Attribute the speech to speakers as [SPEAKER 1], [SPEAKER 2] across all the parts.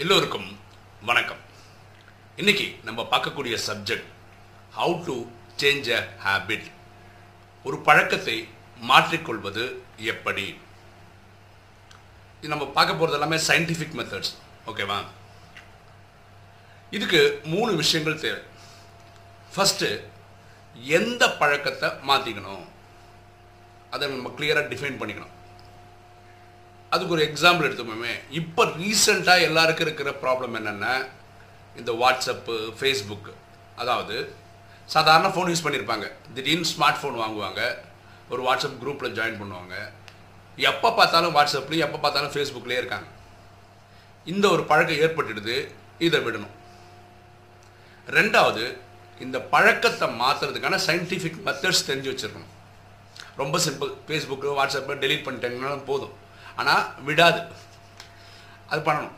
[SPEAKER 1] எல்லோருக்கும் வணக்கம். இன்னைக்கு நம்ம பார்க்கக்கூடிய subject how to change a habit ஒரு பழக்கத்தை மாற்றிக்கொள்வது எப்படி? இது நம்ம பார்க்க போகிறது எல்லாமே சயின்டிஃபிக் மெத்தட்ஸ் ஓகேவா இதுக்கு மூணு விஷயங்கள் தேவை. ஃபஸ்ட்டு எந்த பழக்கத்தை மாற்றிக்கணும் அதை நம்ம கிளியராக டிஃபைன் பண்ணிக்கணும். அதுக்கு ஒரு எக்ஸாம்பிள் எடுத்துக்கோமே. இப்போ ரீசெண்டாக எல்லாருக்கும் இருக்கிற ப்ராப்ளம் என்னென்னா இந்த வாட்ஸ்அப்பு ஃபேஸ்புக்கு அதாவது சாதாரண ஃபோன் யூஸ் பண்ணியிருப்பாங்க திடீர்னு ஸ்மார்ட் ஃபோன் வாங்குவாங்க. ஒரு வாட்ஸ்அப் குரூப்பில் ஜாயின் பண்ணுவாங்க. எப்போ பார்த்தாலும் வாட்ஸ்அப்லேயும் எப்போ பார்த்தாலும் ஃபேஸ்புக்லேயே இருக்காங்க. இந்த ஒரு பழக்கம் ஏற்பட்டுடுது. இதை விடணும். ரெண்டாவது இந்த பழக்கத்தை மாற்றுறதுக்கான சயின்டிஃபிக் மெத்தட்ஸ் தெரிஞ்சு வச்சுருக்கணும். ரொம்ப சிம்பிள் ஃபேஸ்புக்கு வாட்ஸ்அப்பை டெலீட் பண்ணிட்டேங்கனாலும் போதும். ஆனால் விடாது. அது பண்ணணும்.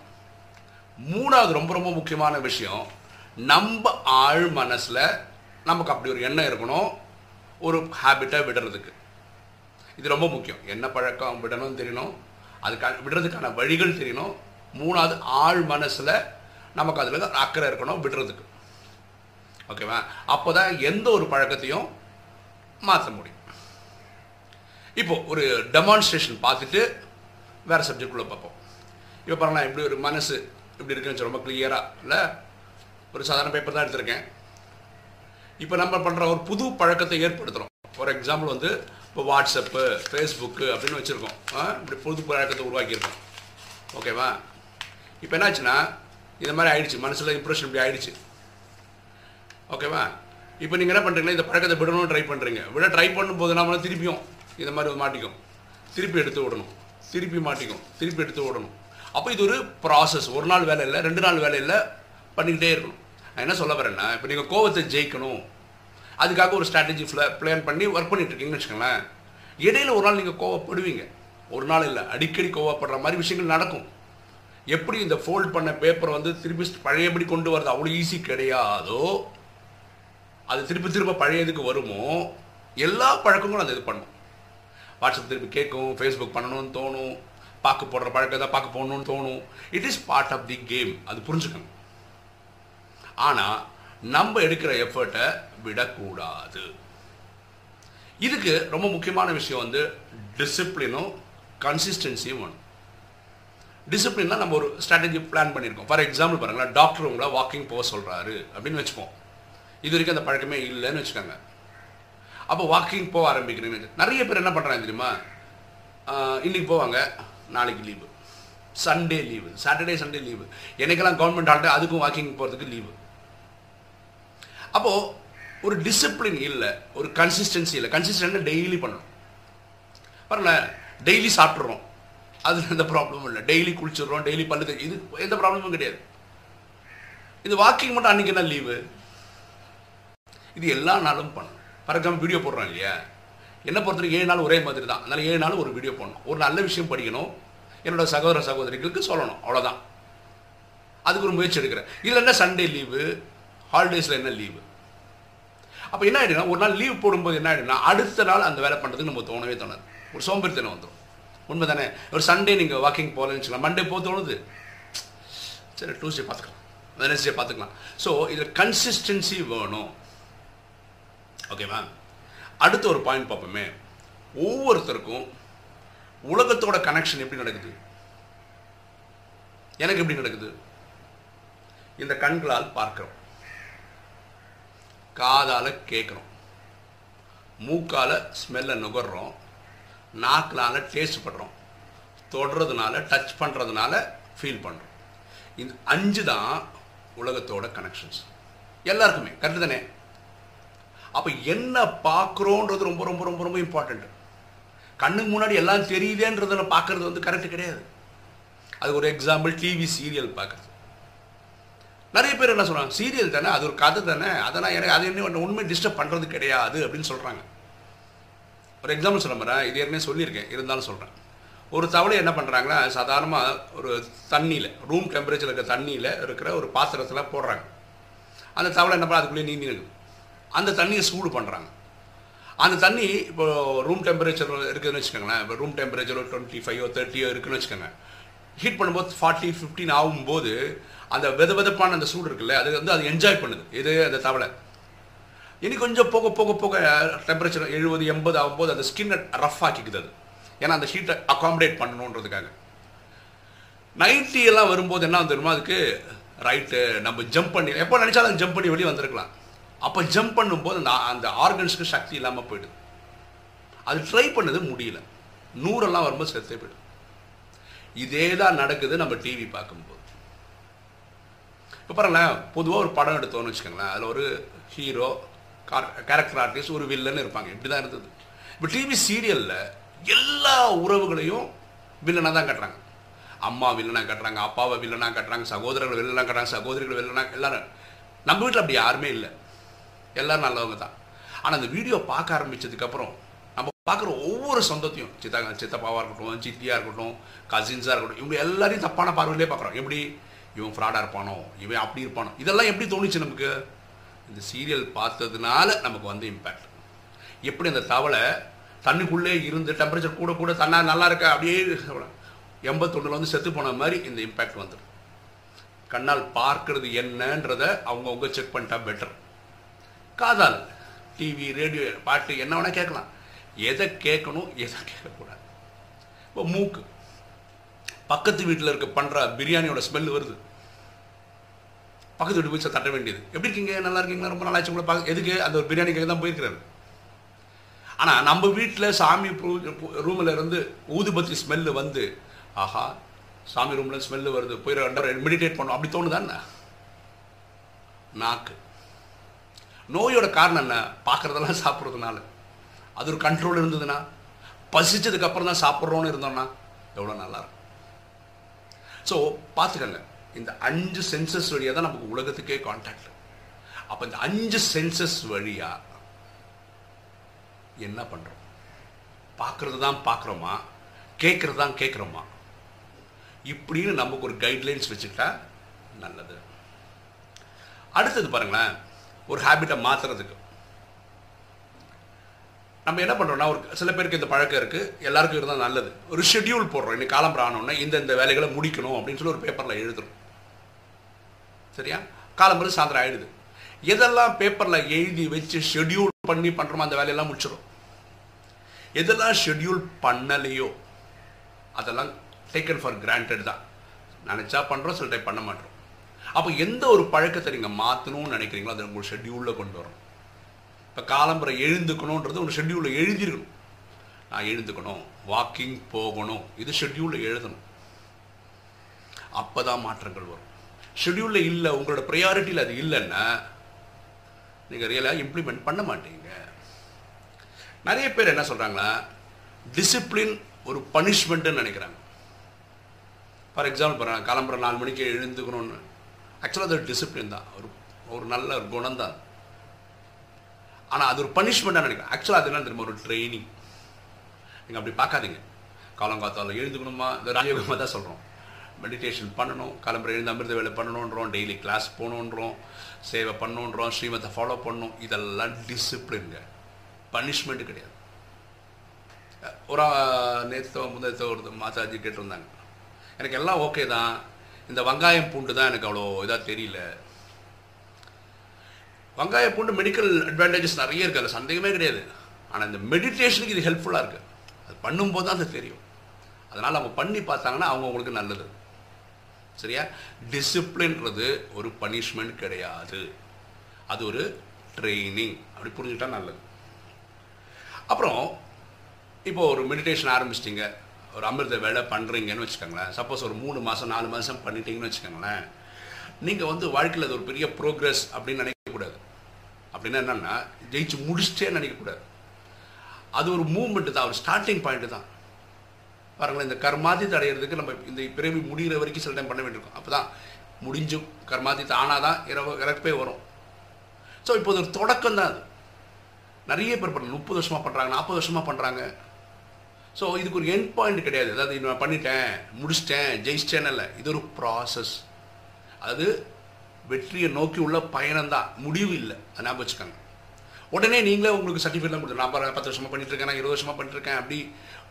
[SPEAKER 1] மூணாவது ரொம்ப ரொம்ப முக்கியமான விஷயம் நம்ம ஆழ் மனசில் நமக்கு அப்படி ஒரு எண்ணம் இருக்கணும் ஒரு ஹேபிட்டை விடுறதுக்கு. இது ரொம்ப முக்கியம். என்ன பழக்கம் விடணும்னு தெரியணும் அதுக்கான விடுறதுக்கான வழிகள் தெரியணும். மூணாவது ஆழ் மனசில் நமக்கு அதில் அக்கறை இருக்கணும் விடுறதுக்கு. ஓகேவா? அப்போ தான் எந்த ஒரு பழக்கத்தையும் மாற்ற முடியும். இப்போ ஒரு டெமான்ஸ்ட்ரேஷன் பார்த்துட்டு வேறு சப்ஜெக்டுக்குள்ளே பார்ப்போம். இப்போ பாருங்களேன் இப்படி ஒரு மனசு இப்படி இருக்குன்னு ரொம்ப கிளியராக இல்லை? ஒரு சாதாரண பேப்பர் தான் எடுத்திருக்கேன். இப்போ நம்ம பண்ணுற ஒரு புது பழக்கத்தை ஏற்படுத்துகிறோம் ஃபார் எக்ஸாம்பிள் வந்து இப்போ வாட்ஸ்அப்பு ஃபேஸ்புக்கு அப்படின்னு வச்சுருக்கோம். இப்படி புது பழக்கத்தை உருவாக்கியிருக்கோம். ஓகேவா இப்போ என்னாச்சுன்னா இந்த மாதிரி ஆயிடுச்சு. மனசில் இம்ப்ரெஷன் இப்படி ஆயிடுச்சு. ஓகேவா இப்போ நீங்கள் என்ன பண்ணுறீங்கன்னா இந்த பழக்கத்தை விடணும்னு ட்ரை பண்ணுறீங்க விட ட்ரை பண்ணும்போது நம்மளும் திருப்பியும் இந்த மாதிரி மாட்டிக்கும். திருப்பி எடுத்து விடணும். திருப்பி மாட்டிக்கும். திருப்பி எடுத்து விடணும் அப்போ இது ஒரு ப்ராசஸ் ஒரு நாள் வேலை இல்லை ரெண்டு நாள் வேலை இல்லை பண்ணிக்கிட்டே இருக்கணும். நான் என்ன சொல்ல வரேன்னா இப்போ நீங்கள் கோவத்தை ஜெயிக்கணும். அதுக்காக ஒரு ஸ்ட்ராட்டஜி பிளான் பண்ணி ஒர்க் பண்ணிட்டு இருக்கீங்கன்னு வச்சுக்கோங்களேன். இடையில ஒரு நாள் நீங்கள் கோவப்படுவீங்க. ஒரு நாள் இல்லை அடிக்கடி கோவப்படுற மாதிரி விஷயங்கள் நடக்கும். எப்படி இந்த ஃபோல்ட் பண்ண பேப்பரை வந்து திருப்பி பழையபடி கொண்டு வரது அவ்வளோ ஈஸி கிடையாதோ அது திருப்பி திரும்ப பழையதுக்கு வருமோ எல்லா பழக்கங்களும் அந்த இது பண்ணும். வாட்ஸ்அப் திருப்பி கேட்கும் ஃபேஸ்புக் பண்ணணும்னு தோணும் பார்க்க போடுற பழக்கம் தான் பார்க்க போகணும்னு தோணும். It is part of the game அது புரிஞ்சுக்கணும். ஆனால் நம்ம எடுக்கிற எஃபர்ட்டை விடக்கூடாது. இதுக்கு ரொம்ப முக்கியமான விஷயம் வந்து டிசிப்ளினும் கன்சிஸ்டன்சியும் வேணும். டிசிப்ளின்னா நம்ம ஒரு ஸ்ட்ராட்டஜி பிளான் பண்ணியிருக்கோம். ஃபார் எக்ஸாம்பிள் பாருங்களேன் டாக்டர் உங்களை வாக்கிங் போக சொல்கிறாரு அப்படின்னு வச்சுப்போம். இது வரைக்கும் அந்த பழக்கமே இல்லைன்னு வச்சுக்கோங்க. அப்போ வாக்கிங் போக ஆரம்பிக்கிறீங்க நிறைய பேர் என்ன பண்ணுறாங்க தெரியுமா? இன்றைக்கி போவாங்க நாளைக்கு leave Sunday leave Saturday Sunday leave எனக்கெல்லாம் கவர்மெண்ட் ஹாலிடே அதுக்கும் வாக்கிங் போகிறதுக்கு லீவு அப்போது ஒரு டிசிப்ளின் இல்லை ஒரு கன்சிஸ்டன்சி இல்லை. கன்சிஸ்டன்ட் டெய்லி பண்ணணும். பாருங்களேன் டெய்லி சாப்பிட்றோம் அது எந்த ப்ராப்ளமும் இல்லை. டெய்லி குளிச்சிடுறோம் டெய்லி பல்லு இது எந்த ப்ராப்ளமும் கிடையாது. இது வாக்கிங் மட்டும் அன்றைக்கி என்ன லீவு இது எல்லா நாளும் பண்ணணும். ஃபார் எக்ஸாம்பிள் வீடியோ போடுறோம் இல்லையா? என்ன பொறுத்தவரைக்கும் ஏழு நாள் ஒரே மாதிரி தான். அதனால் ஏழு நாள் ஒரு வீடியோ போடணும். ஒரு நல்ல விஷயம் படிக்கணும். என்னோடய சகோதர சகோதரிகளுக்கு சொல்லணும். அவ்வளோதான் அதுக்கு ஒரு முயற்சி எடுக்கிறேன். இதில் என்ன சண்டே லீவு ஹாலிடேஸில் என்ன லீவு அப்போ என்ன ஆகிடுனா ஒரு நாள் லீவ் போடும்போது என்ன ஆகிடுனா அடுத்த நாள் அந்த வேலை பண்ணுறதுக்கு நம்ம தோணவே தோணாது. ஒரு சோம்பேறித்தனம் வந்துடும் உண்மை தானே ஒரு சண்டே நீங்கள் வாக்கிங் போகலன்னு வச்சுக்கலாம் மண்டே போக தோணுது. சரி டூஸ்டே பார்த்துக்கலாம். வெனஸ்டே பார்த்துக்கலாம். ஸோ இதில் கன்சிஸ்டன்சி வேணும். ஓகேவா அடுத்த ஒரு பாயிண்ட் பார்ப்போமே. ஒவ்வொருத்தருக்கும் உலகத்தோட கனெக்ஷன் எப்படி நடக்குது? எனக்கு எப்படி நடக்குது? இந்த கண்களால் பார்க்குறோம். காதால் கேட்குறோம். மூக்கால் ஸ்மெல்லை நுகர்றோம். நாக்கினால் டேஸ்ட் பண்ணுறோம் தொடுறதுனால டச் பண்ணுறதுனால ஃபீல் பண்ணுறோம் இந்த அஞ்சு தான் உலகத்தோட கனெக்ஷன்ஸ் எல்லாருக்குமே கரெக்டு தானே? அப்போ என்ன பார்க்குறோன்றது ரொம்ப ரொம்ப ரொம்ப ரொம்ப இம்பார்ட்டண்ட் கண்ணுக்கு முன்னாடி எல்லாம் தெரியுதேன்றதில் பார்க்குறது வந்து கரெக்டு கிடையாது. அது ஒரு எக்ஸாம்பிள் டிவி சீரியல் பார்க்குறது. நிறைய பேர் என்ன சொல்கிறாங்க சீரியல் தானே அது ஒரு கதை தானே அதெல்லாம் எனக்கு அது என்ன உண்மை டிஸ்டர்ப் பண்ணுறது கிடையாது அப்படின்னு சொல்கிறாங்க ஒரு எக்ஸாம்பிள் சொல்ல மாதிரி இது ஏற்கனவே சொல்லியிருக்கேன் இருந்தாலும் சொல்கிறேன் ஒரு தவளை என்ன பண்ணுறாங்கன்னா சாதாரணமாக ஒரு தண்ணியில் ரூம் டெம்பரேச்சர் இருக்கிற தண்ணியில் இருக்கிற ஒரு பாத்திரத்தில் போடுறாங்க. அந்த தவளை என்ன பண்ண அதுக்குள்ளேயே நீந்தி நிற்கும். அந்த தண்ணியை சூடு பண்ணுறாங்க அந்த தண்ணி இப்போ ரூம் டெம்பரேச்சர் இருக்குதுன்னு வச்சுக்கோங்களேன். இப்போ ரூம் டெம்பரேச்சர் டுவெண்ட்டி ஃபைவோ தேர்ட்டியோ இருக்குதுன்னு வச்சுக்கோங்க. ஹீட் பண்ணும்போது ஃபார்ட்டி ஃபிஃப்டின் ஆகும்போது அந்த வெத வெதப்பான அந்த சூடு இருக்குல்ல அது வந்து அது என்ஜாய் பண்ணுது. இது அந்த தவளை. இனி கொஞ்சம் போக போக போக டெம்பரேச்சர் எழுபது எண்பது ஆகும்போது அந்த ஸ்கின்னை ரஃப் ஆக்கிக்குது அது. ஏன்னா அந்த ஹீட்டை அகாமடேட் பண்ணணுன்றதுக்காக. நைட்டி எல்லாம் வரும்போது என்ன வந்துருமோ அதுக்கு? ரைட்டு நம்ம ஜம்ப் பண்ணி எப்போ நினச்சாலும் ஜம்ப் பண்ணி வெளியே வந்திருக்கலாம். அப்போ ஜம்ப் பண்ணும்போது அந்த அந்த ஆர்கன்ஸ்க்கு சக்தி இல்லாமல் போயிடுது. அது ட்ரை பண்ணது முடியல. நூறெல்லாம் வரும்போது செத்தே போயிடும் இதே தான் நடக்குது நம்ம டிவி பார்க்கும்போது. இப்போ பாருங்களேன் பொதுவாக ஒரு படம் எடுத்தோம்னு வச்சுக்கோங்களேன். அதில் ஒரு ஹீரோ கேரக்டர் ஆர்டிஸ்ட் ஒரு வில்லன் இருப்பாங்க. இப்படி தான் இருந்தது. இப்போ டிவி சீரியலில் எல்லா உறவுகளையும் வில்லனாக தான் கட்டுறாங்க. அம்மா வில்லனாக கட்டுறாங்க அப்பாவை வில்லனாக கட்டுறாங்க சகோதரர்கள் வில்லனாக கட்டுறாங்க சகோதரிகள் வில்லனாக எல்லாரும். நம்ம வீட்டில் அப்படி யாருமே இல்லை. எல்லாரும் நல்லவங்க தான். ஆனால் அந்த வீடியோ பார்க்க ஆரம்பிச்சதுக்கப்புறம் நம்ம பார்க்குற ஒவ்வொரு சொந்தத்தையும் சித்தா சித்தப்பாவாக இருக்கட்டும் சித்தியாக இருக்கட்டும் கசின்ஸாக இருக்கட்டும் இவங்க எல்லாரையும் தப்பான பார்வையிலே பார்க்குறோம். எப்படி? இவன் ஃப்ராடாக இருப்பானோ? இவன் அப்படி இருப்பானோ? இதெல்லாம் எப்படி தோணுச்சு நமக்கு? இந்த சீரியல் பார்த்ததுனால நமக்கு வந்து இம்பேக்ட் எப்படி அந்த தவளை தண்ணிக்குள்ளே இருந்து டெம்பரேச்சர் கூட கூட தன்னா நல்லா இருக்க? அப்படியே எண்பத்தொன்னில் வந்து செத்து போன மாதிரி இந்த இம்பேக்ட் வந்துடும் கண்ணால் பார்க்கறது என்னன்றத அவங்கவுங்க செக் பண்ணிட்டா பெட்டர் காதால் டிவி ரேடியோ பாட்டு என்ன வேணால் கேட்கலாம். எதை கேட்கணும் எதை கேட்கக்கூடாது. இப்போ மூக்கு. பக்கத்து வீட்டில் இருக்க பண்ணுற பிரியாணியோட ஸ்மெல் வருது. பக்கத்து வீட்டு போய் தட்ட வேண்டியது. எப்படி இருக்கீங்க? நல்லா இருக்கீங்களா? ரொம்ப நாளாச்சு உங்களை பார்க்க. எதுக்கு? அந்த ஒரு பிரியாணிக்காக தான் போயிருக்கிறாரு. ஆனால் நம்ம வீட்டில் சாமி ரூமில் இருந்து ஊதுபத்தி ஸ்மெல்லு வந்து ஆஹா சாமி ரூமில் ஸ்மெல்லு வருது. போய் மெடிடேட் பண்ணோம் அப்படி தோணுதானே நாக்கு. நோயோட காரணம் என்ன? பார்க்குறதெல்லாம் சாப்பிட்றதுனால. அது ஒரு கண்ட்ரோல் இருந்ததுன்னா பசிச்சதுக்கப்புறம் தான் சாப்பிட்றோன்னு இருந்தோம்னா எவ்வளோ நல்லாயிருக்கும் ஸோ பார்த்துக்கங்க. இந்த அஞ்சு சென்சஸ் வழியாக தான் நமக்கு உலகத்துக்கே கான்டாக்ட் அப்போ இந்த அஞ்சு சென்சஸ் வழியாக என்ன பண்ணுறோம் பார்க்குறது தான் பார்க்குறோமா? கேட்குறது தான் கேட்குறோமா? இப்படின்னு நமக்கு ஒரு கைட்லைன்ஸ் வச்சுக்கிட்டா நல்லது. அடுத்தது பாருங்களேன். ஒரு ஹேபிட்டை மாற்றுறதுக்கு நம்ம என்ன பண்ணுறோம்னா ஒரு சில பேருக்கு இந்த பழக்கம் இருக்குது எல்லாருக்கும் இருந்தால் நல்லது. ஒரு ஷெட்யூல் போடுறோம். இன்னைக்கு காலம்பரம் ஆனோடனே இந்த இந்த வேலைகளை முடிக்கணும் அப்படின்னு சொல்லி ஒரு பேப்பரில் எழுதுறோம். சரியா? காலம்பரம் சாயந்தரம் ஆயிடுது. எதெல்லாம் பேப்பரில் எழுதி வச்சு ஷெட்யூல் பண்ணி பண்ணுறோமோ அந்த வேலையெல்லாம் முடிச்சிடும் எதெல்லாம் ஷெட்யூல் பண்ணலையோ அதெல்லாம் டேக்கன் ஃபார் கிராண்டட் தான். நினச்சா பண்ணுறோம் சில டைம் பண்ண மாட்டோம். அப்போ எந்த ஒரு பழக்கத்தை நீங்கள் மாற்றணும்னு நினைக்கிறீங்களோ அதை உங்கள் ஷெட்யூலில் கொண்டு வரும் இப்போ காலம்புரை எழுந்துக்கணுன்றது ஒரு ஷெட்யூலில் எழுதிருக்கணும். நான் எழுந்துக்கணும் வாக்கிங் போகணும் இது ஷெட்யூலில் எழுதணும். அப்போ தான் மாற்றங்கள் வரும். ஷெட்யூலில் இல்லை உங்களோட ப்ரையாரிட்டியில் அது இல்லைன்னா நீங்கள் ரியலாக இம்ப்ளிமெண்ட் பண்ண மாட்டீங்க. நிறைய பேர் என்ன சொல்கிறாங்களா டிசிப்ளின் ஒரு பனிஷ்மெண்ட்டுன்னு நினைக்கிறாங்க. ஃபார் எக்ஸாம்பிள் பாருங்கள் கிளம்புற நாலு மணிக்கு எழுந்துக்கணும்னு ஆக்சுவலாக அது ஒரு டிசிப்ளின் தான். ஒரு ஒரு நல்ல ஒரு குணம் தான். ஆனால் அது ஒரு பனிஷ்மெண்ட்டாக நினைக்கிறேன். ஆக்சுவலாக அது என்ன தெரியுமா? ஒரு ட்ரைனிங் நீங்கள் அப்படி பார்க்காதீங்க. காலங்காத்தால் எழுந்துக்கணுமா? இந்த ராஜயோகமாக தான் சொல்கிறோம் மெடிடேஷன் பண்ணணும். கிளம்புற எழுந்து அமிர்த வேலை பண்ணணுன்றோம். Daily class போகணுன்றோம். சேவை பண்ணணுன்றோம். ஸ்ரீமத்தை ஃபாலோ பண்ணணும். இதெல்லாம் டிசிப்ளின்ங்க பனிஷ்மெண்ட்டு கிடையாது. ஒரு நேற்று முந்தேத்தோ ஒரு மாதாஜி கேட்டிருந்தாங்க. எனக்கு எல்லாம் ஓகே தான். இந்த வெங்காயம் பூண்டு தான் எனக்கு அவ்வளோ இதாக தெரியல. வெங்காய பூண்டு மெடிக்கல் அட்வான்டேஜஸ் நிறைய இருக்குது அதில் சந்தேகமே கிடையாது. ஆனால் இந்த மெடிடேஷனுக்கு இது ஹெல்ப்ஃபுல்லாக இருக்குது அது பண்ணும்போது தான் அது தெரியும். அதனால் அவங்க பண்ணி பார்த்தாங்கன்னா அவங்க அவங்களுக்கு நல்லது. சரியா? டிசிப்ளின்றது ஒரு பனிஷ்மெண்ட் கிடையாது. அது ஒரு ட்ரைனிங் அப்படி புரிஞ்சுக்கிட்டா நல்லது. அப்புறம் இப்போ ஒரு மெடிடேஷன் ஆரம்பிச்சிட்டிங்க. ஒரு அமிர்த வேலை பண்ணுறீங்கன்னு வச்சுக்கோங்களேன். சப்போஸ் ஒரு மூணு மாதம் நாலு மாதம் பண்ணிட்டீங்கன்னு வச்சுக்கோங்களேன். நீங்கள் வந்து வாழ்க்கையில் அது ஒரு பெரிய ப்ரோக்ரஸ் அப்படின்னு நினைக்கக்கூடாது அப்படின்னா என்னென்னா ஜெயிச்சு முடிச்சிட்டே நினைக்கக்கூடாது அது ஒரு மூமெண்ட்டு தான் ஒரு ஸ்டார்டிங் பாயிண்ட்டு தான். பாருங்களேன் இந்த கர்மாதி தடையிறதுக்கு நம்ம இந்த பிறவி முடிகிற வரைக்கும் சில டைம் பண்ண வேண்டியிருக்கும். அப்போ தான் முடிஞ்சும் கர்மாதித்தை ஆனால் தான் இரவு இறப்பே வரும். ஸோ இப்போ ஒரு தொடக்கம் தான் அது. நிறைய பேர் பண்ணுறாங்க முப்பது வருஷமாக பண்ணுறாங்க நாற்பது வருஷமாக பண்ணுறாங்க ஸோ இதுக்கு ஒரு எண்ட் பாயிண்ட் கிடையாது. அதாவது நான் பண்ணிட்டேன் முடிச்சிட்டேன் ஜெயிச்சிட்டேன்னு இல்லை. இது ஒரு ப்ராசஸ் அது வெற்றியை நோக்கி உள்ள பயணம்தான் முடிவு இல்லை. அதை ஞாபகம் வச்சுக்கோங்க. உடனே நீங்களே உங்களுக்கு சர்டிஃபிகேட்லாம் கொடுத்து நான் பத்து வருஷமாக பண்ணிட்டுருக்கேன் நான் இருபது வருஷமாக பண்ணிட்டுருக்கேன். அப்படி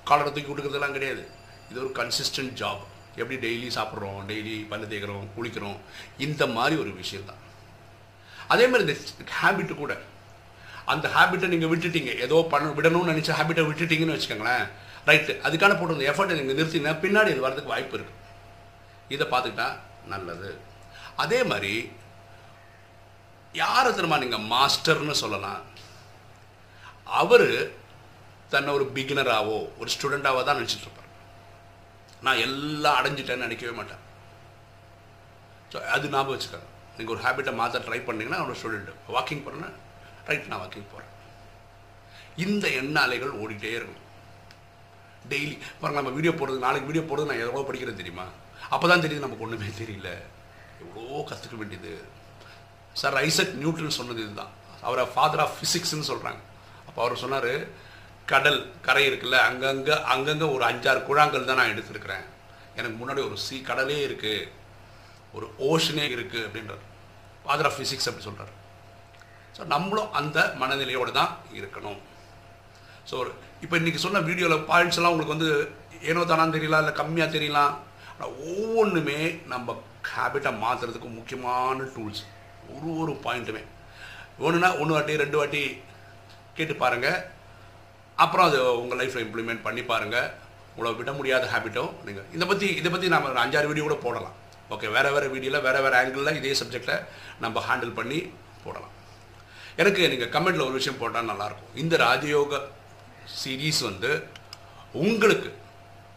[SPEAKER 1] காலரை தூக்கி கொடுக்குறதெல்லாம் கிடையாது. இது ஒரு கன்சிஸ்டன்ட் ஜாப் எப்படி டெய்லி சாப்பிட்றோம் டெய்லி பல்லு தேய்க்கிறோம் குளிக்கிறோம். இந்த மாதிரி ஒரு விஷயம் தான். அதே மாதிரி இந்த ஹேபிட்டு கூட. அந்த ஹேபிட்டை நீங்கள் விட்டுட்டீங்க. ஏதோ பண்ண விடணும்னு நினச்ச ஹேபிட்டை விட்டுட்டீங்கன்னு வச்சுக்கோங்களேன். ரைட்டு அதுக்கான போட்டு அந்த எஃபர்ட்டை நீங்கள் நிறுத்திங்கன்னா பின்னாடி இது வரதுக்கு வாய்ப்பு இருக்குது இதை பார்த்துக்கிட்டா நல்லது. அதே மாதிரி யாரை தெரியுமா நீங்கள் மாஸ்டர்னு சொல்லலாம். அவர் தன்னை ஒரு பிகினராகவோ ஒரு ஸ்டூடெண்ட்டாகவோ தான் நினச்சிட்ருப்பார் நான் எல்லாம் அடைஞ்சிட்டேன்னு நினைக்கவே மாட்டேன். ஸோ அது ஞாபகம் வச்சுக்கோங்க. நீங்கள் ஒரு ஹேபிட்டை மாற்ற ட்ரை பண்ணிங்கன்னா ஒரு ஸ்டூடெண்ட்டு வாக்கிங் போகிறேன்னா ரைட் நான் வாக்கிங் போகிறேன் இந்த எண்ண அலைகள் ஓடிட்டே இருக்கும். டெய்லி பாருங்க நம்ம வீடியோ போடுறது நாளைக்கு வீடியோ போடுறது நான் எவ்வளோ படிக்கிறேன் தெரியுமா? அப்போ தான் தெரியுது நமக்கு ஒன்றுமே தெரியல. எவ்வளோ கற்றுக்க வேண்டியது. சார் ஐசக் நியூட்டன் சொன்னது இதுதான். அவரை ஃபாதர் ஆஃப் ஃபிசிக்ஸ்னு சொல்கிறாங்க அப்போ அவர் சொன்னார் கடல் கரை இருக்குல்ல அங்கங்கே அங்கங்கே ஒரு அஞ்சாறு குழாங்கள் தான் நான் எடுத்திருக்கிறேன். எனக்கு முன்னாடி ஒரு சி கடலே இருக்குது ஒரு ஓஷனே இருக்குது அப்படின்றார். ஃபாதர் ஆஃப் ஃபிசிக்ஸ் அப்படி சொல்கிறார் ஸோ நம்மளும் அந்த மனநிலையோடு தான் இருக்கணும். ஸோ இப்போ இன்றைக்கி சொன்ன வீடியோவில் பாயிண்ட்ஸ் எல்லாம் உங்களுக்கு வந்து ஏனோ தானான்னு தெரியலாம் இல்லை கம்மியாக தெரியலாம் ஆனால் ஒவ்வொன்றுமே நம்ம ஹேபிட்டை மாற்றுறதுக்கு முக்கியமான டூல்ஸ் ஒரு ஒரு பாயிண்ட்டுமே ஒன்றுனா ஒன்று வாட்டி ரெண்டு வாட்டி கேட்டு பாருங்கள் அப்புறம் அது உங்கள் லைஃப்பில் இம்ப்ளிமெண்ட் பண்ணி பாருங்கள் உங்களை விட முடியாத ஹேபிட்டும் நீங்கள் இதை பற்றி இதை பற்றி நம்ம அஞ்சாறு வீடியோ கூட போடலாம். ஓகே வேறு வேறு வீடியோவில் வேறு வேறு ஆங்கிளில் இதே சப்ஜெக்டை நம்ம ஹேண்டில் பண்ணி போடலாம். எனக்கு நீங்கள் கமெண்ட்டில் ஒரு விஷயம் போட்டால் நல்லாயிருக்கும் இந்த ராஜயோக சீரீஸ் வந்து உங்களுக்கு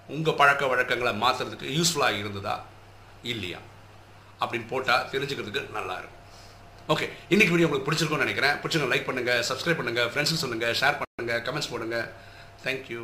[SPEAKER 1] உங்கள் பழக்க வழக்கங்களை மாற்றுறதுக்கு யூஸ்ஃபுல்லாக இருந்ததா? இல்லையா? அப்படின்னு போட்டால் தெரிஞ்சுக்கிறதுக்கு நல்லாயிருக்கும் ஓகே இன்றைக்கி வீடியோ உங்களுக்கு பிடிச்சிருக்கும்னு நினைக்கிறேன். பிடிச்சிருங்க லைக் பண்ணுங்கள் சப்ஸ்கிரைப் பண்ணுங்கள் ஃப்ரெண்ட்ஸுக்கு சொல்லுங்கள் ஷேர் பண்ணுங்கள் கமெண்ட்ஸ் போடுங்க. தேங்க்யூ